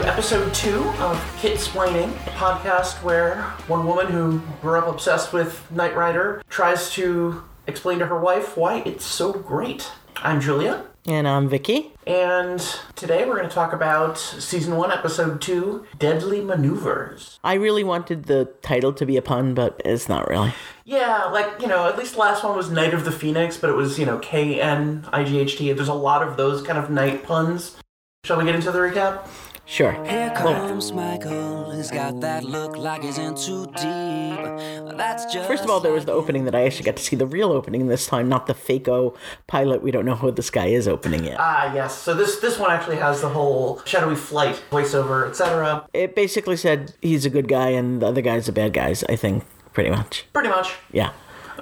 to episode two of Kit Splaining, a podcast where one woman who grew up obsessed with Knight Rider tries to explain to her wife why it's so great. I'm Julia, And I'm Vicky. and today we're going to talk about season one, episode two, Deadly Maneuvers. I really wanted the title to be a pun, but it's not really. Yeah, like, you know, at least last one was Knight of the Phoenix, but it was, you know, K N I G H T. There's a lot of those kind of night puns. Shall we get into the recap? Sure. Here comes Michael. He's got that look like he's in too deep. That's just First of all, there was the opening that I actually got to see the real opening this time, not the fako pilot. We don't know who this guy is opening it. Ah, yes. So this this one actually has the whole shadowy flight voiceover, etc. It basically said he's a good guy and the other guys are bad guys, I think, pretty much. Pretty much. Yeah.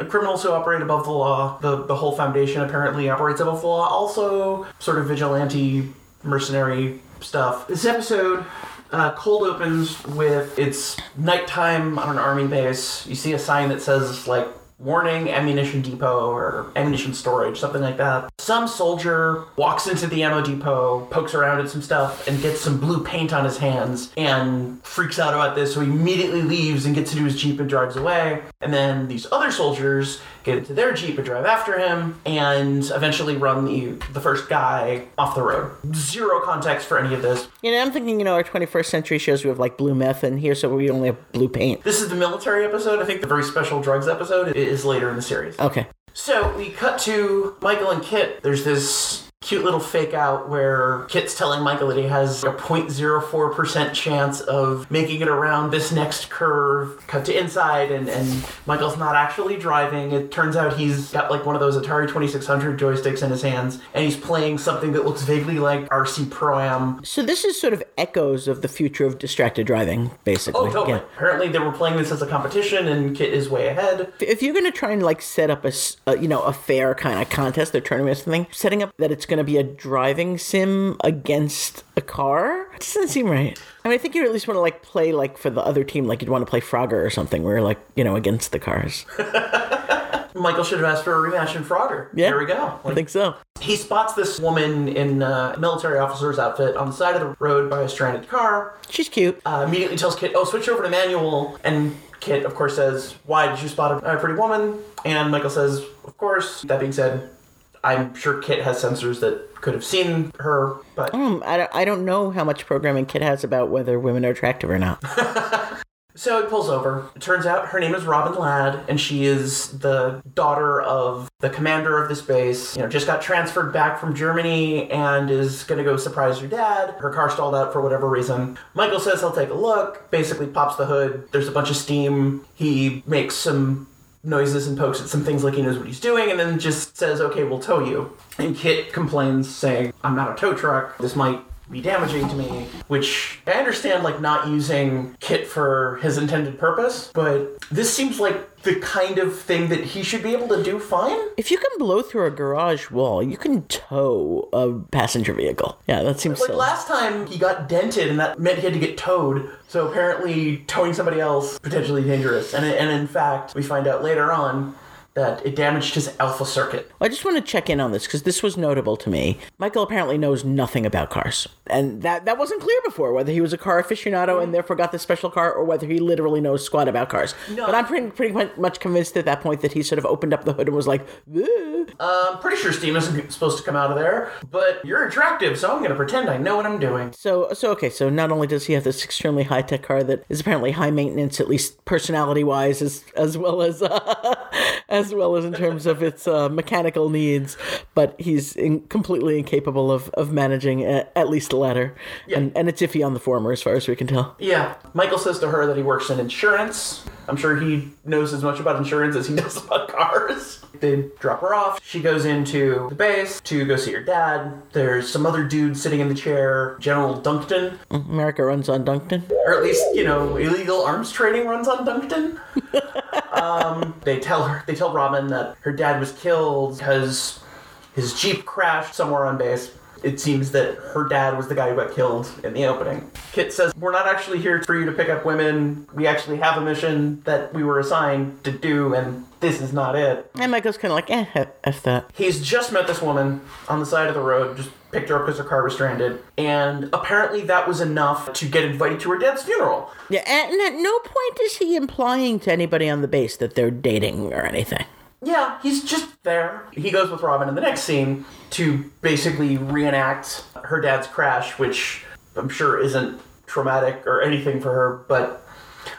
Criminals who operate above the law. The the whole foundation apparently operates above the law. Also, sort of vigilante, mercenary stuff. This episode. Uh, cold opens with it's nighttime on an army base. You see a sign that says like warning ammunition depot or ammunition storage, something like that. Some soldier walks into the ammo depot, pokes around at some stuff, and gets some blue paint on his hands and freaks out about this. So he immediately leaves and gets into his jeep and drives away. And then these other soldiers get into their jeep and drive after him and eventually run the the first guy off the road. Zero context for any of this. You know, I'm thinking, you know, our 21st century shows we have like blue meth in here, so we only have blue paint. This is the military episode. I think the very special drugs episode is later in the series. Okay. So we cut to Michael and Kit. There's this cute little fake out where Kit's telling Michael that he has a 0.04% chance of making it around this next curve. Cut to inside, and, and Michael's not actually driving. It turns out he's got like one of those Atari 2600 joysticks in his hands, and he's playing something that looks vaguely like RC Pro Am. So this is sort of echoes of the future of distracted driving, basically. Oh, totally. Yeah. Apparently, they were playing this as a competition, and Kit is way ahead. If you're going to try and like set up a you know a fair kind of contest or tournament or something, setting up that it's going to be a driving sim against a car it doesn't seem right. I mean, I think you at least want to like play like for the other team, like you'd want to play Frogger or something, where you're like you know against the cars. Michael should have asked for a rematch in Frogger. Yeah. There we go. I think so. He spots this woman in uh, a military officer's outfit on the side of the road by a stranded car. She's cute. Uh, immediately tells Kit, "Oh, switch over to manual." And Kit, of course, says, "Why did you spot a pretty woman?" And Michael says, "Of course." That being said, I'm sure Kit has sensors that could have seen her, but Um, I don't, I don't know how much programming Kit has about whether women are attractive or not. So he pulls over. It turns out her name is Robin Ladd, and she is the daughter of the commander of this base. You know, just got transferred back from Germany and is gonna go surprise her dad. Her car stalled out for whatever reason. Michael says he'll take a look, basically pops the hood. There's a bunch of steam. He makes some noises and pokes at some things like he knows what he's doing, and then just says, okay, we'll tow you. And Kit complains, saying, I'm not a tow truck. This might be damaging to me, which I understand, like, not using Kit for his intended purpose, but this seems like the kind of thing that he should be able to do fine. If you can blow through a garage wall, you can tow a passenger vehicle. Yeah, that seems Like, silly. last time he got dented, and that meant he had to get towed, so apparently towing somebody else, potentially dangerous. And, and in fact, we find out later on that it damaged his alpha circuit. I just want to check in on this because this was notable to me. Michael apparently knows nothing about cars, and that that wasn't clear before whether he was a car aficionado and therefore got the special car, or whether he literally knows squat about cars. No. But I'm pretty pretty much convinced at that point that he sort of opened up the hood and was like. I'm pretty sure steam isn't supposed to come out of there, but you're attractive, so I'm gonna pretend I know what I'm doing. So, so okay. So not only does he have this extremely high tech car that is apparently high maintenance, at least personality wise, as as well as uh, as well as in terms of its uh, mechanical needs, but he's in, completely incapable of of managing a, at least the latter, and and it's iffy on the former as far as we can tell. Yeah, Michael says to her that he works in insurance. I'm sure he knows as much about insurance as he does about cars. They drop her off. She goes into the base to go see her dad. There's some other dude sitting in the chair, General Duncton, America runs on Duncton. or at least you know illegal arms trading runs on Duncton. um, they tell her, they tell Robin that her dad was killed because his jeep crashed somewhere on base. It seems that her dad was the guy who got killed in the opening. Kit says, We're not actually here for you to pick up women. We actually have a mission that we were assigned to do, and this is not it. And Michael's kind of like, eh, F- that. He's just met this woman on the side of the road, just picked her up because her car was stranded, and apparently that was enough to get invited to her dad's funeral. Yeah, and at no point is he implying to anybody on the base that they're dating or anything. Yeah, he's just there. He goes with Robin in the next scene to basically reenact her dad's crash, which I'm sure isn't traumatic or anything for her, but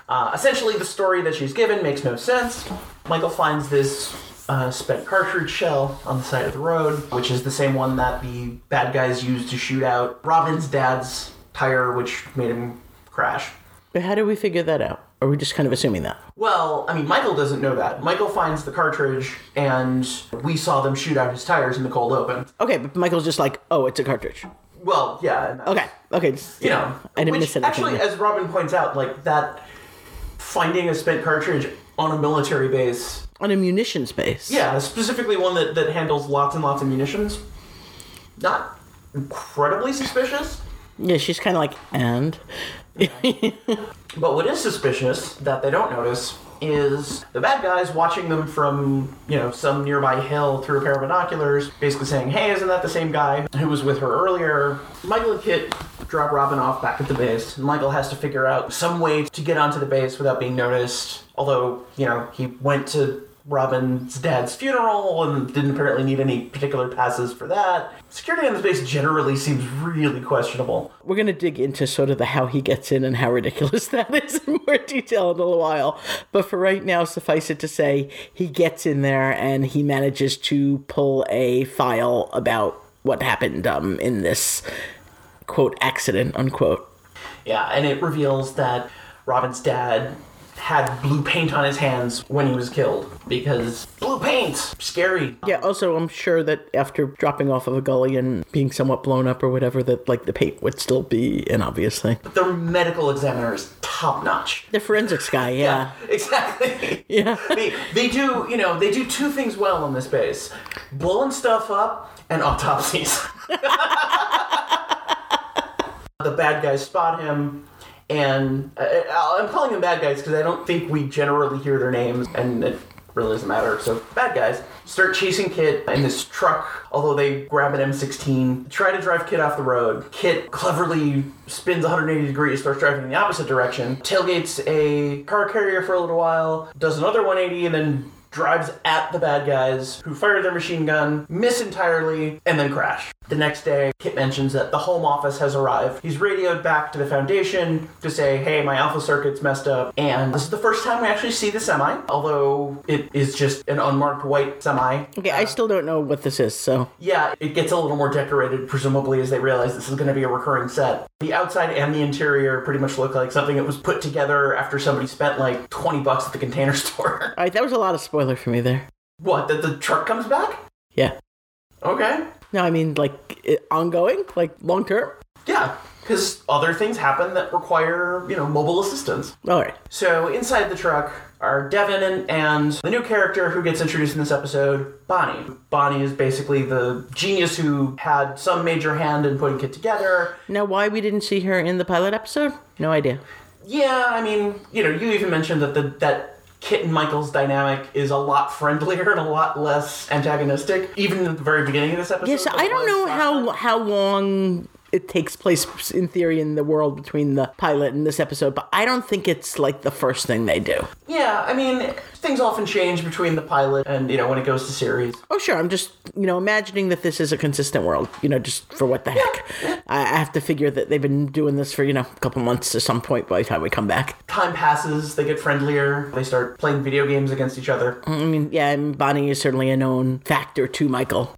uh, essentially the story that she's given makes no sense. Michael finds this uh, spent cartridge shell on the side of the road, which is the same one that the bad guys used to shoot out Robin's dad's tire, which made him crash. But how do we figure that out? Or are we just kind of assuming that? Well, I mean, Michael doesn't know that. Michael finds the cartridge, and we saw them shoot out his tires in the cold open. Okay, but Michael's just like, oh, it's a cartridge. Well, yeah. Okay, okay. just- You know, I didn't which miss anything. actually, as Robin points out, like that finding a spent cartridge on a military base. On a munitions base. Yeah, specifically one that, that handles lots and lots of munitions. Not incredibly suspicious. Yeah, she's kind of like, and? But what is suspicious that they don't notice is the bad guys watching them from, you know, some nearby hill through a pair of binoculars, basically saying, hey, isn't that the same guy who was with her earlier? Michael and Kit drop Robin off back at the base, and Michael has to figure out some way to get onto the base without being noticed. Although, you know, he went to Robin's dad's funeral and didn't apparently need any particular passes for that. Security on the base generally seems really questionable. We're going to dig into sort of the how he gets in and how ridiculous that is in more detail in a little while. But for right now, suffice it to say, he gets in there and he manages to pull a file about what happened um, in this quote accident unquote. Yeah, and it reveals that Robin's dad had blue paint on his hands when he was killed because blue paint, scary. Yeah. Also, I'm sure that after dropping off of a gully and being somewhat blown up or whatever, that like the paint would still be an obvious thing. but The medical examiner is top notch. The forensics guy, yeah, Exactly. yeah. they, they do, you know, they do two things well on this base blowing stuff up and autopsies. the bad guys spot him, and uh, I'm calling them bad guys because I don't think we generally hear their names, and it really doesn't matter. So, bad guys start chasing Kit in this truck, although they grab an M16, try to drive Kit off the road. Kit cleverly spins 180 degrees, starts driving in the opposite direction, tailgates a car carrier for a little while, does another 180, and then drives at the bad guys who fire their machine gun, miss entirely, and then crash. The next day, Kit mentions that the home office has arrived. He's radioed back to the Foundation to say, hey, my alpha circuit's messed up. And this is the first time we actually see the semi, although it is just an unmarked white semi. Okay, I still don't know what this is, so Yeah, it gets a little more decorated, presumably, as they realize this is going to be a recurring set. The outside and the interior pretty much look like something that was put together after somebody spent like 20 bucks at the container store. all right, that was a lot of spoiler for me there. what, that the truck comes back? Yeah. Okay. No, I mean like it, ongoing, like long term. Yeah, because other things happen that require, you know, mobile assistance. All right. So inside the truck are Devon and, and the new character who gets introduced in this episode, Bonnie. Bonnie is basically the genius who had some major hand in putting it together. Now, why we didn't see her in the pilot episode? No idea. Yeah, I mean, you know, you even mentioned that the that Kit and Michael's dynamic is a lot friendlier and a lot less antagonistic, even at the very beginning of this episode. Yes, I don't know how how long it takes place in theory in the world between the pilot and this episode, but I don't think it's like the first thing they do. Yeah, I mean, things often change between the pilot and you know when it goes to series. Oh, sure. I'm just, you know, imagining that this is a consistent world, you know, just for what the heck. I I have to figure that they've been doing this for, you know, a couple months to some point by the time we come back. Time passes, they get friendlier, they start playing video games against each other. Mm, I mean, yeah, and Bonnie is certainly a known factor to Michael.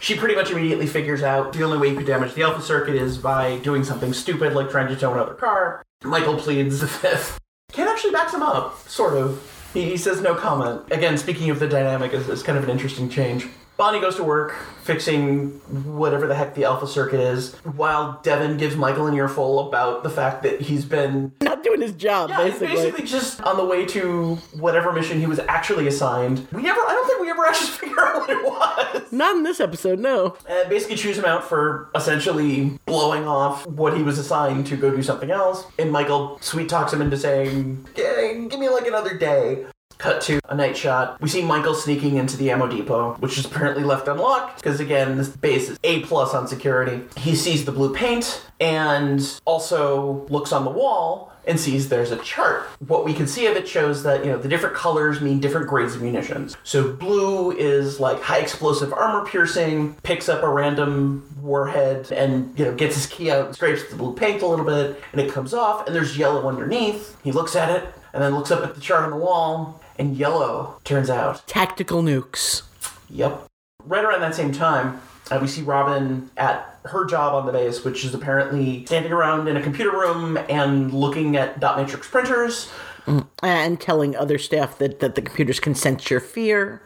She pretty much immediately figures out the only way you could damage the alpha circuit is by doing something stupid like trying to tow another car. Michael pleads the fifth. Ken actually backs him up, sort of. He, says no comment. Again, speaking of the dynamic, is, is kind of an interesting change. Bonnie goes to work fixing whatever the heck the Alpha Circuit is, while Devon gives Michael an earful about the fact that he's been Not doing his job, yeah, basically. basically just on the way to whatever mission he was actually assigned. We never, I don't think we ever actually figure out what it was. Not in this episode, no. And basically choose him out for essentially blowing off what he was assigned to go do something else. And Michael sweet talks him into saying, "Yeah, give me like another day. Cut to a night shot. We see Michael sneaking into the ammo depot, which is apparently left unlocked because again, this base is A plus on security. He sees the blue paint and also looks on the wall and sees there's a chart. What we can see of it shows that, you know, the different colors mean different grades of munitions. So blue is like high explosive armor piercing, picks up a random warhead and, you know, gets his key out, scrapes the blue paint a little bit, and it comes off, and there's yellow underneath. He looks at it and then looks up at the chart on the wall, and yellow turns out Tactical nukes. Yep. Right around that same time, uh, we see Robin at her job on the base, which is apparently standing around in a computer room and looking at dot matrix printers. And telling other staff that, that the computers can sense your fear.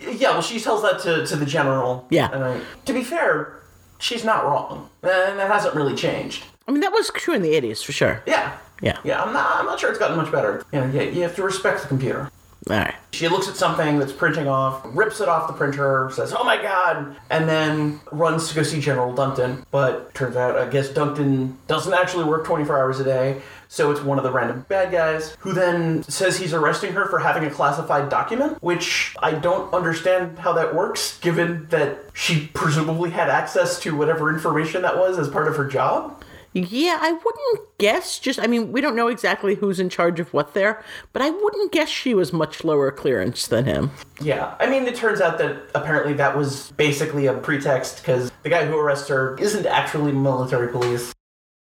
Yeah, well, she tells that to, to the general. Yeah. And I, to be fair, she's not wrong, and that hasn't really changed. I mean, that was true in the 80s, for sure. Yeah. Yeah. Yeah, I'm not. I'm not sure it's gotten much better. Know, yeah, you have to respect the computer. All right. She looks at something that's printing off, rips it off the printer, says, Oh my god, and then runs to go see General Duncton. But turns out, I guess Duncton doesn't actually work 24 hours a day, so it's one of the random bad guys who then says he's arresting her for having a classified document, which I don't understand how that works, given that she presumably had access to whatever information that was as part of her job. Yeah, I wouldn't guess. Just, I mean, we don't know exactly who's in charge of what there, but I wouldn't guess she was much lower clearance than him. Yeah, I mean, it turns out that apparently that was basically a pretext because the guy who arrests her isn't actually military police.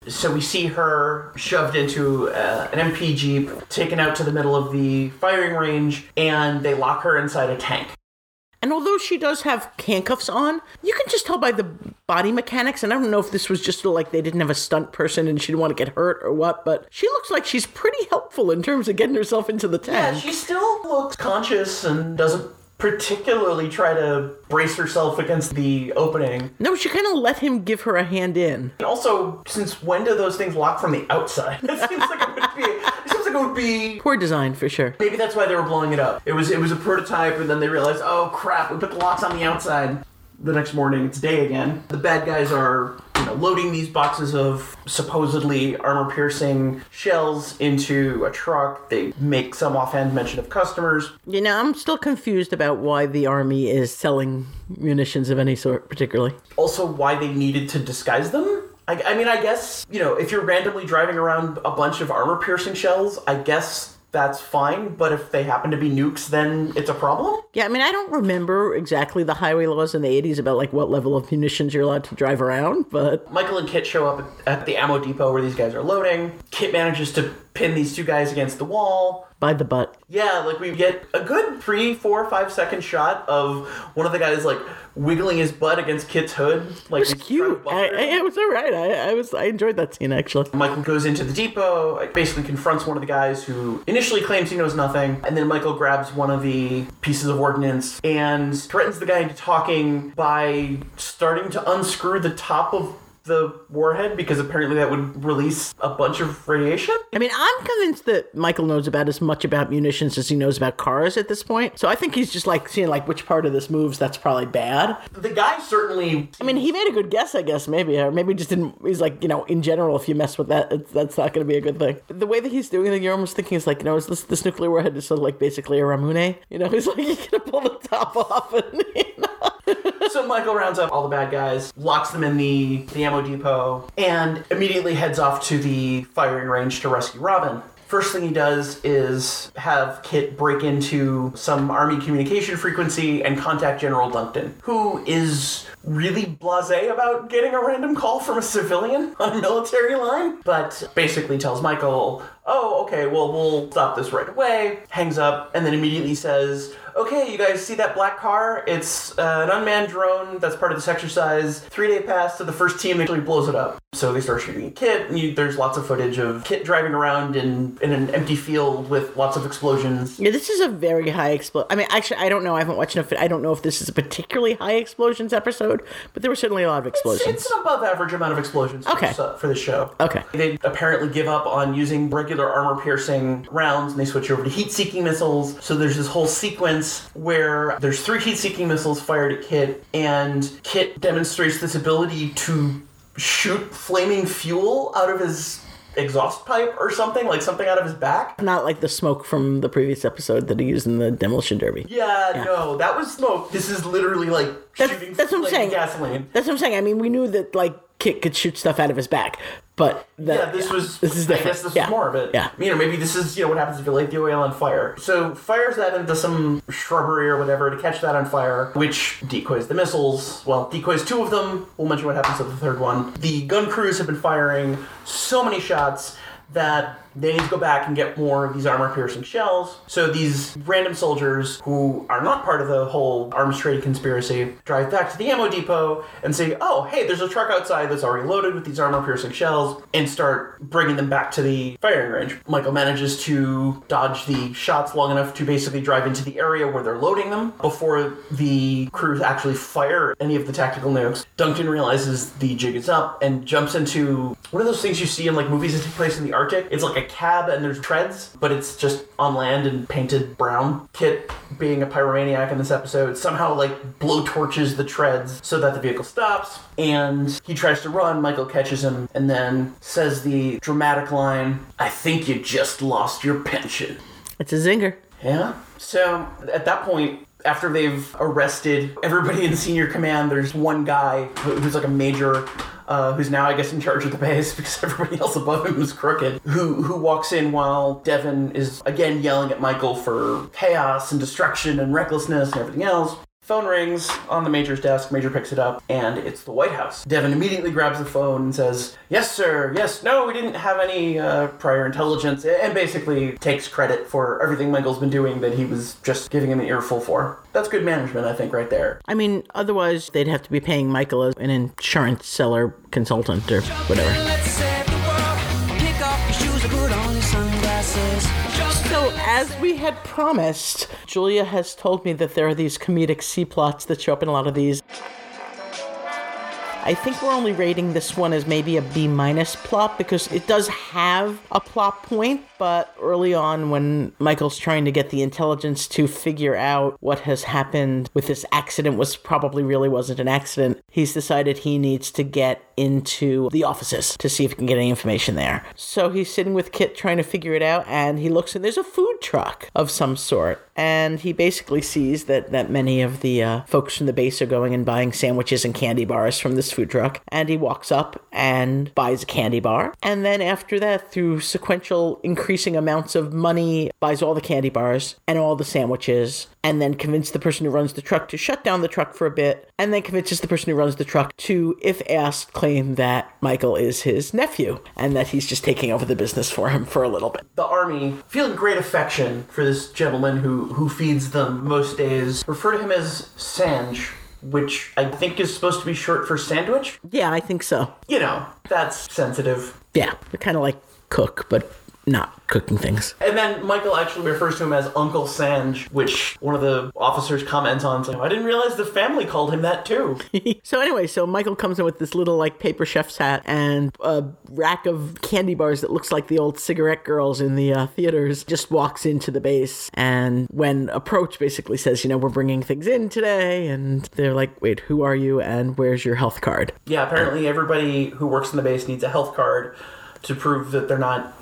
So we see her shoved into uh, an MP Jeep, taken out to the middle of the firing range, and they lock her inside a tank. And although she does have handcuffs on, you can just tell by the body mechanics. And I don't know if this was just like they didn't have a stunt person and she didn't want to get hurt or what, but she looks like she's pretty helpful in terms of getting herself into the Yeah, she still looks conscious and doesn't particularly try to brace herself against the opening. no, she kind of let him give her a hand in. And also, since when do those things lock from the outside? It seems like it would be. Like it would be Poor design for sure. Maybe that's why they were blowing it up. It was it was a prototype, and then they realized, oh crap, we put the locks on the outside. The next morning, it's day again. The bad guys are you know, loading these boxes of supposedly armor-piercing shells into a truck. They make some offhand mention of customers. You know, I'm still confused about why the army is selling munitions of any sort, particularly. Also, why they needed to disguise them. I, I mean, I guess you know, if you're randomly driving around a bunch of armor-piercing shells, I guess that's fine. But if they happen to be nukes, then it's a problem. Yeah, I mean, I don't remember exactly the highway laws in the 80s about like what level of munitions you're allowed to drive around, but Michael and Kit show up at the ammo depot where these guys are loading. Kit manages to pin these two guys against the wall. By the butt. Yeah, like we get a good three, four, five second shot of one of the guys like wiggling his butt against Kit's hood. Like It was he's trying to cute. I. I, it was all right. I, I was I enjoyed that scene actually. Michael goes into the depot, like, basically confronts one of the guys who initially claims he knows nothing, and then Michael grabs one of the pieces of ordnance and threatens the guy into talking by starting to unscrew the top of the warhead because apparently that would release a bunch of radiation. I mean, I'm convinced that Michael knows about as much about munitions as he knows about cars at this point. So I think he's just like seeing like which part of this moves that's probably bad. The guy certainly I mean, he made a good guess, I guess, maybe, or maybe just didn't. He's like, you know, in general, if you mess with that, it's, that's not going to be a good thing. The way that he's doing it, you're almost thinking, is like, you know, is this this nuclear warhead is sort of like basically a Ramune? You know, he's like, he's gonna pull the top off, and you know. So Michael rounds up all the bad guys, locks them in the, the ammo depot, and immediately heads off to the firing range to rescue Robin. First thing he does is have Kit break into some army communication frequency and contact General Duncton, who is really blasé about getting a random call from a civilian on a military line, but basically tells Michael, oh, okay, well, we'll stop this right away, hangs up, and then immediately says, okay, you guys see that black car? It's uh, an unmanned drone that's part of this exercise. Three day pass to the first team they actually blows it up. So they start shooting Kit, and you, there's lots of footage of Kit driving around in, in an empty field with lots of explosions. Yeah, this is a very high explosion. I mean, actually, I don't know. I haven't watched enough. I don't know if this is a particularly high explosions episode, but there were certainly a lot of explosions. It's an above average amount of explosions for, Okay. this, uh, for the show. Okay. They apparently give up on using regular armor piercing rounds and they switch over to heat seeking missiles. So there's this whole sequence where there's three heat seeking missiles fired at Kit, and Kit demonstrates this ability to shoot flaming fuel out of his exhaust pipe or something, like something out of his back. Not like the smoke from the previous episode that he used in the demolition derby. Yeah, no, that was smoke. This is literally like That's- shooting that's what I'm saying. gasoline. That's what I'm saying. I mean, we knew that like Kit could shoot stuff out of his back, but that, yeah, this was. this is I different. guess this yeah. was more of it. Yeah. You know, maybe this is you know what happens if you light the oil on fire. So fires that into some shrubbery or whatever to catch that on fire, which decoys the missiles. Well, decoys two of them. We'll mention what happens to the third one. The gun crews have been firing so many shots that they need to go back and get more of these armor piercing shells. So these random soldiers who are not part of the whole arms trade conspiracy drive back to the ammo depot and say, "Oh, hey, there's a truck outside that's already loaded with these armor piercing shells," and start bringing them back to the firing range. Michael manages to dodge the shots long enough to basically drive into the area where they're loading them before the crews actually fire any of the tactical nukes. Duncan realizes the jig is up and jumps into one of those things you see in like movies that take place in the Arctic. It's like a cab and there's treads, but it's just on land and painted brown. Kit, being a pyromaniac in this episode, somehow like blow torches the treads so that the vehicle stops. And he tries to run. Michael catches him and then says the dramatic line, "I think you just lost your pension." It's a zinger. Yeah. So at that point, after they've arrested everybody in senior command, there's one guy who's like a major. Uh, who's now, I guess, in charge of the base because everybody else above him is crooked. Who who walks in while Devon is again yelling at Michael for chaos and destruction and recklessness and everything else. Phone rings on the major's desk. Major picks it up, and it's the White House. Devon immediately grabs the phone and says, "Yes, sir. Yes, no, we didn't have any uh, prior intelligence," and basically takes credit for everything Michael's been doing that he was just giving him an earful for. That's good management, I think, right there. I mean, otherwise they'd have to be paying Michael as an insurance seller consultant or whatever. So, as we had promised, Julia has told me that there are these comedic C plots that show up in a lot of these. I think we're only rating this one as maybe a B minus plot because it does have a plot point, but early on when Michael's trying to get the intelligence to figure out what has happened with this accident was probably really wasn't an accident, he's decided he needs to get into the offices to see if he can get any information there. So he's sitting with Kit trying to figure it out and he looks and there's a food truck of some sort and he basically sees that that many of the uh, folks from the base are going and buying sandwiches and candy bars from this food truck and he walks up and buys a candy bar and then after that through sequential increasing amounts of money buys all the candy bars and all the sandwiches and then convinces the person who runs the truck to shut down the truck for a bit and then convinces the person who runs the truck to if asked claim that Michael is his nephew and that he's just taking over the business for him for a little bit. The army, feeling great affection for this gentleman who, who feeds them most days, refer to him as Sanj, which I think is supposed to be short for sandwich. Yeah, I think so. You know, that's sensitive. Yeah, they're kind of like cook, but not cooking things. And then Michael actually refers to him as Uncle Sanj, which one of the officers comments on, saying, I didn't realize the family called him that too. so anyway, so Michael comes in with this little like paper chef's hat and a rack of candy bars that looks like the old cigarette girls in the uh, theaters. Just walks into the base and when approached, basically says, you know, we're bringing things in today, and they're like, wait, who are you and where's your health card? yeah, apparently everybody who works in the base needs a health card to prove that they're not,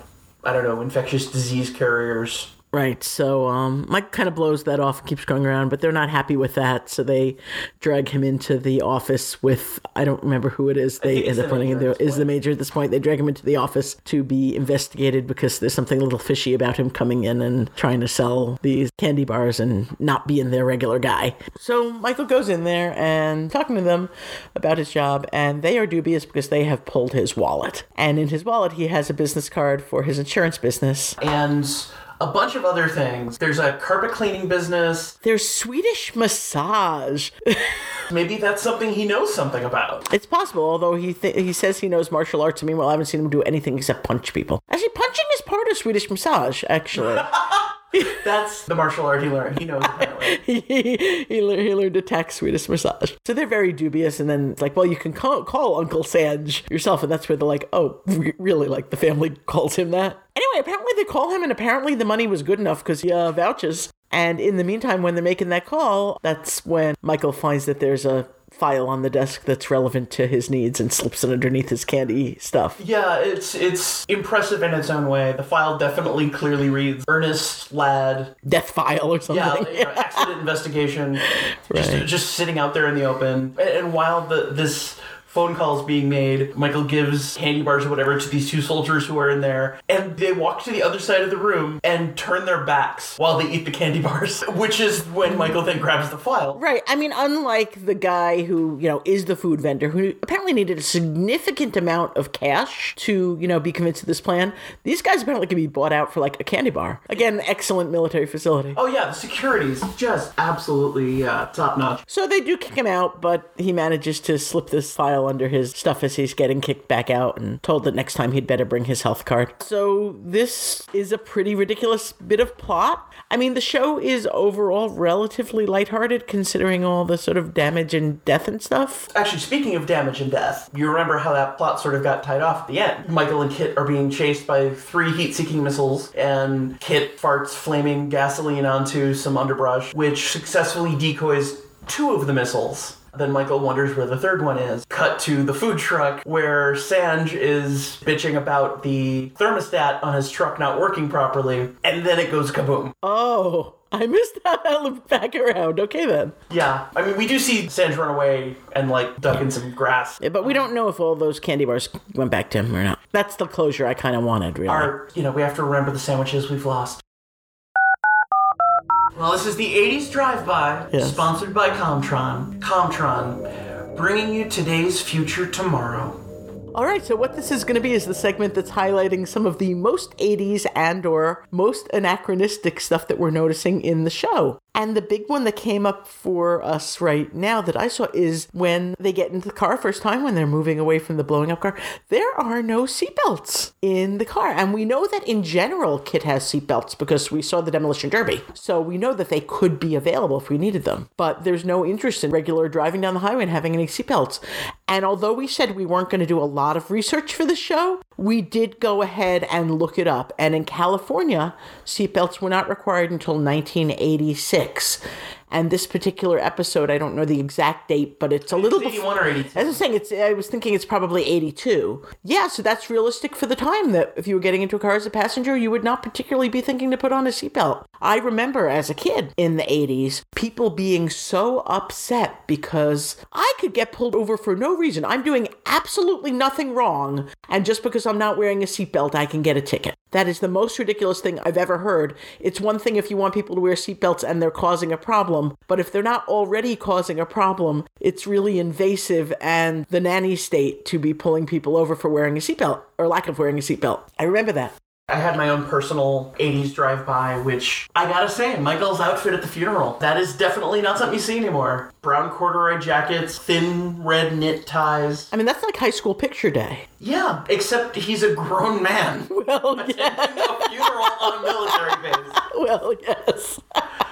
I don't know, infectious disease carriers. Right, so um, Mike kind of blows that off and keeps going around, but they're not happy with that, so they drag him into the office with I don't remember who it is. They end up putting in there is the major at this point. They drag him into the office to be investigated because there's something a little fishy about him coming in and trying to sell these candy bars and not being their regular guy. So Michael goes in there and talking to them about his job, and they are dubious because they have pulled his wallet, and in his wallet he has a business card for his insurance business. And a bunch of other things. There's a carpet cleaning business. There's Swedish massage. Maybe that's something he knows something about. it's possible, although he th- he says he knows martial arts. I mean, well, I haven't seen him do anything except punch people. Actually, punching is part of Swedish massage. Actually, That's the martial art he learned. He knows. he, he, learned, he learned to attack Swedish massage. So they're very dubious, and then it's like, well, you can call, call Uncle Sanj yourself, and that's where they're like, oh, re- really? Like the family calls him that? Anyway, apparently they call him, and apparently the money was good enough because he uh, vouches. And in the meantime, when they're making that call, that's when Michael finds that there's a file on the desk that's relevant to his needs and slips it underneath his candy stuff. Yeah, it's it's impressive in its own way. The file definitely clearly reads Ernest Ladd. Death file or something. Yeah, you know, accident investigation. Just, Right. just sitting out there in the open. And, and while the this phone calls being made, Michael gives candy bars or whatever to these two soldiers who are in there, and they walk to the other side of the room and turn their backs while they eat the candy bars. Which is when Michael then grabs the file. Right. I mean, unlike the guy who, you know, is the food vendor who apparently needed a significant amount of cash to, you know, be convinced of this plan, these guys apparently can be bought out for like a candy bar. Again, excellent military facility. Oh yeah, the security's just absolutely uh, top notch. So they do kick him out, but he manages to slip this file under his stuff as he's getting kicked back out and told that next time he'd better bring his health card. So this is a pretty ridiculous bit of plot. I mean, the show is overall relatively lighthearted considering all the sort of damage and death and stuff. Actually, speaking of damage and death, you remember how that plot sort of got tied off at the end. Michael and Kit are being chased by three heat seeking missiles, and Kit farts flaming gasoline onto some underbrush, which successfully decoys two of the missiles. Then Michael wonders where the third one is. Cut to the food truck where Sanj is bitching about the thermostat on his truck not working properly, and then it goes kaboom. Oh, I missed that looped back around. Okay then. Yeah, I mean, we do see Sanj run away and like duck in some grass. Yeah, but we don't know if all those candy bars went back to him or not. That's the closure I kind of wanted, really. Our, you know, we have to remember the sandwiches we've lost. Well, this is the 80s Drive-By, Yes. sponsored by Comtron. Comtron, bringing you today's future tomorrow. All right, so what this is going to be is the segment that's highlighting some of the most 80s and or most anachronistic stuff that we're noticing in the show. And the big one that came up for us right now that I saw is when they get into the car first time when they're moving away from the blowing up car, there are no seatbelts in the car. And we know that in general Kit has seatbelts because we saw the demolition derby. So we know that they could be available if we needed them. But there's no interest in regular driving down the highway and having any seatbelts. And although we said we weren't going to do a lot of research for the show, we did go ahead and look it up. And in California, seatbelts were not required until 1986 six and this particular episode, I don't know the exact date, but it's a little It's 81 or 82. as I was saying, it's. I was thinking it's probably eighty-two. Yeah, so that's realistic for the time that if you were getting into a car as a passenger, you would not particularly be thinking to put on a seatbelt. I remember as a kid in the eighties, people being so upset because I could get pulled over for no reason. I'm doing absolutely nothing wrong, and just because I'm not wearing a seatbelt, I can get a ticket. That is the most ridiculous thing I've ever heard. It's one thing if you want people to wear seatbelts and they're causing a problem, but if they're not already causing a problem, it's really invasive and the nanny state to be pulling people over for wearing a seatbelt or lack of wearing a seatbelt. I remember that. I had my own personal 80s drive-by, which I gotta say, Michael's outfit at the funeral. That is definitely not something you see anymore. Brown corduroy jackets, thin red knit ties. I mean, that's like high school picture day. Yeah, except he's a grown man. Well, yeah. Attending a funeral on a military base. Well, yes.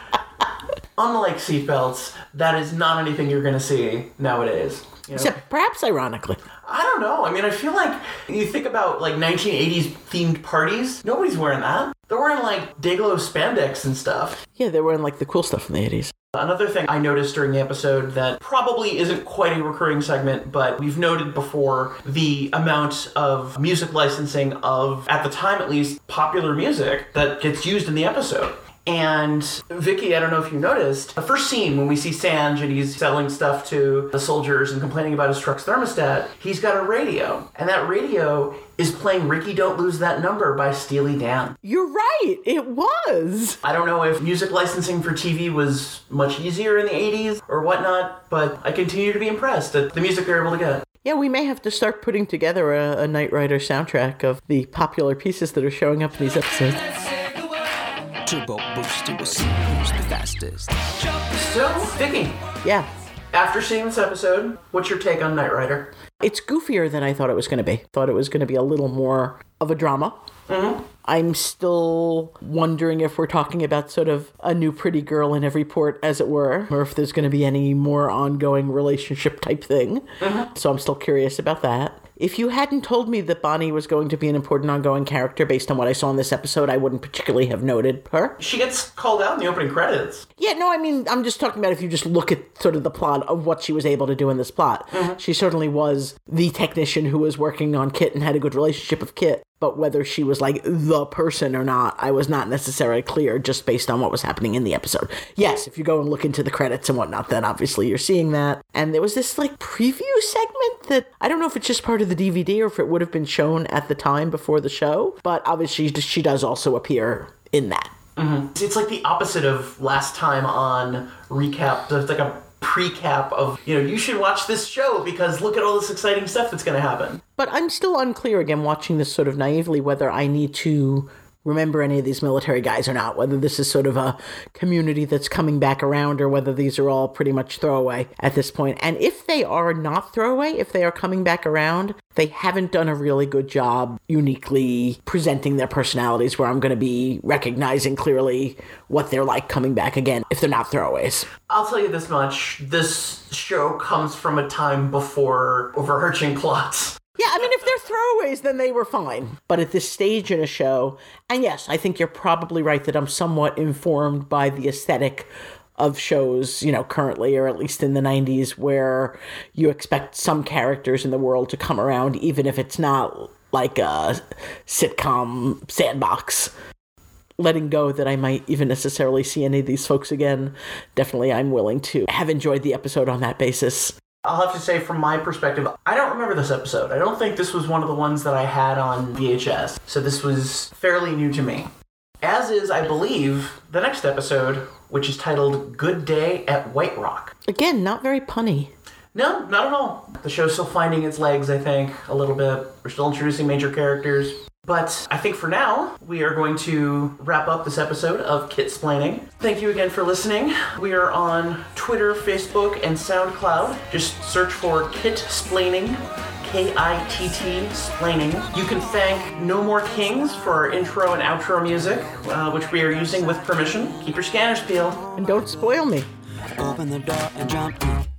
Unlike seatbelts, that is not anything you're gonna see nowadays. You know? Except perhaps ironically. I don't know. I mean, I feel like you think about like 1980s themed parties. Nobody's wearing that. They're wearing like Dayglow spandex and stuff. Yeah, they were in like the cool stuff in the 80s. Another thing I noticed during the episode that probably isn't quite a recurring segment, but we've noted before the amount of music licensing of, at the time at least, popular music that gets used in the episode. And Vicky, I don't know if you noticed, the first scene when we see Sanj and he's selling stuff to the soldiers and complaining about his truck's thermostat, he's got a radio. And that radio is playing Ricky Don't Lose That Number by Steely Dan. You're right. It was. I don't know if music licensing for TV was much easier in the 80s or whatnot, but I continue to be impressed at the music they're able to get. Yeah, we may have to start putting together a, a Knight Rider soundtrack of the popular pieces that are showing up in these episodes. Say the word. turbo boost and we'll see who's the fastest. So, Vicky, Yeah. after seeing this episode, what's your take on Knight Rider? It's goofier than I thought it was going to be. Thought it was going to be a little more of a drama. Mm-hmm. I'm still wondering if we're talking about sort of a new pretty girl in every port, as it were, or if there's going to be any more ongoing relationship type thing. Mm-hmm. So I'm still curious about that. If you hadn't told me that Bonnie was going to be an important ongoing character based on what I saw in this episode, I wouldn't particularly have noted her. She gets called out in the opening credits. Yeah, no, I mean, I'm just talking about if you just look at sort of the plot of what she was able to do in this plot. Mm-hmm. She certainly was the technician who was working on Kit and had a good relationship with Kit. But whether she was like the person or not, I was not necessarily clear just based on what was happening in the episode. Yes, if you go and look into the credits and whatnot, then obviously you're seeing that. And there was this like preview segment that I don't know if it's just part of the DVD or if it would have been shown at the time before the show, but obviously she does also appear in that. Mm-hmm. It's like the opposite of last time on recap. It's like a pre-cap of, you know, you should watch this show because look at all this exciting stuff that's going to happen. But I'm still unclear again, watching this sort of naively, whether I need to remember any of these military guys or not, whether this is sort of a community that's coming back around or whether these are all pretty much throwaway at this point. And if they are not throwaway, if they are coming back around, they haven't done a really good job uniquely presenting their personalities where I'm going to be recognizing clearly what they're like coming back again if they're not throwaways. I'll tell you this much. This show comes from a time before overarching plots. Yeah, I mean, if they're throwaways, then they were fine. But at this stage in a show, and yes, I think you're probably right that I'm somewhat informed by the aesthetic of shows, you know, currently, or at least in the 90s, where you expect some characters in the world to come around, even if it's not like a sitcom sandbox. Letting go that I might even necessarily see any of these folks again, definitely I'm willing to have enjoyed the episode on that basis. I'll have to say, from my perspective, I don't remember this episode. I don't think this was one of the ones that I had on VHS, so this was fairly new to me. As is, I believe, the next episode, which is titled Good Day at White Rock. Again, not very punny. No, not at all. The show's still finding its legs, I think, a little bit. We're still introducing major characters. But I think for now, we are going to wrap up this episode of Kit Splaining. Thank you again for listening. We are on Twitter, Facebook, and SoundCloud. Just search for Kit Splaining. K-I-T-T splaining. You can thank No More Kings for our intro and outro music, uh, which we are using with permission. Keep your scanners peeled. And don't spoil me. Open the door and jump in.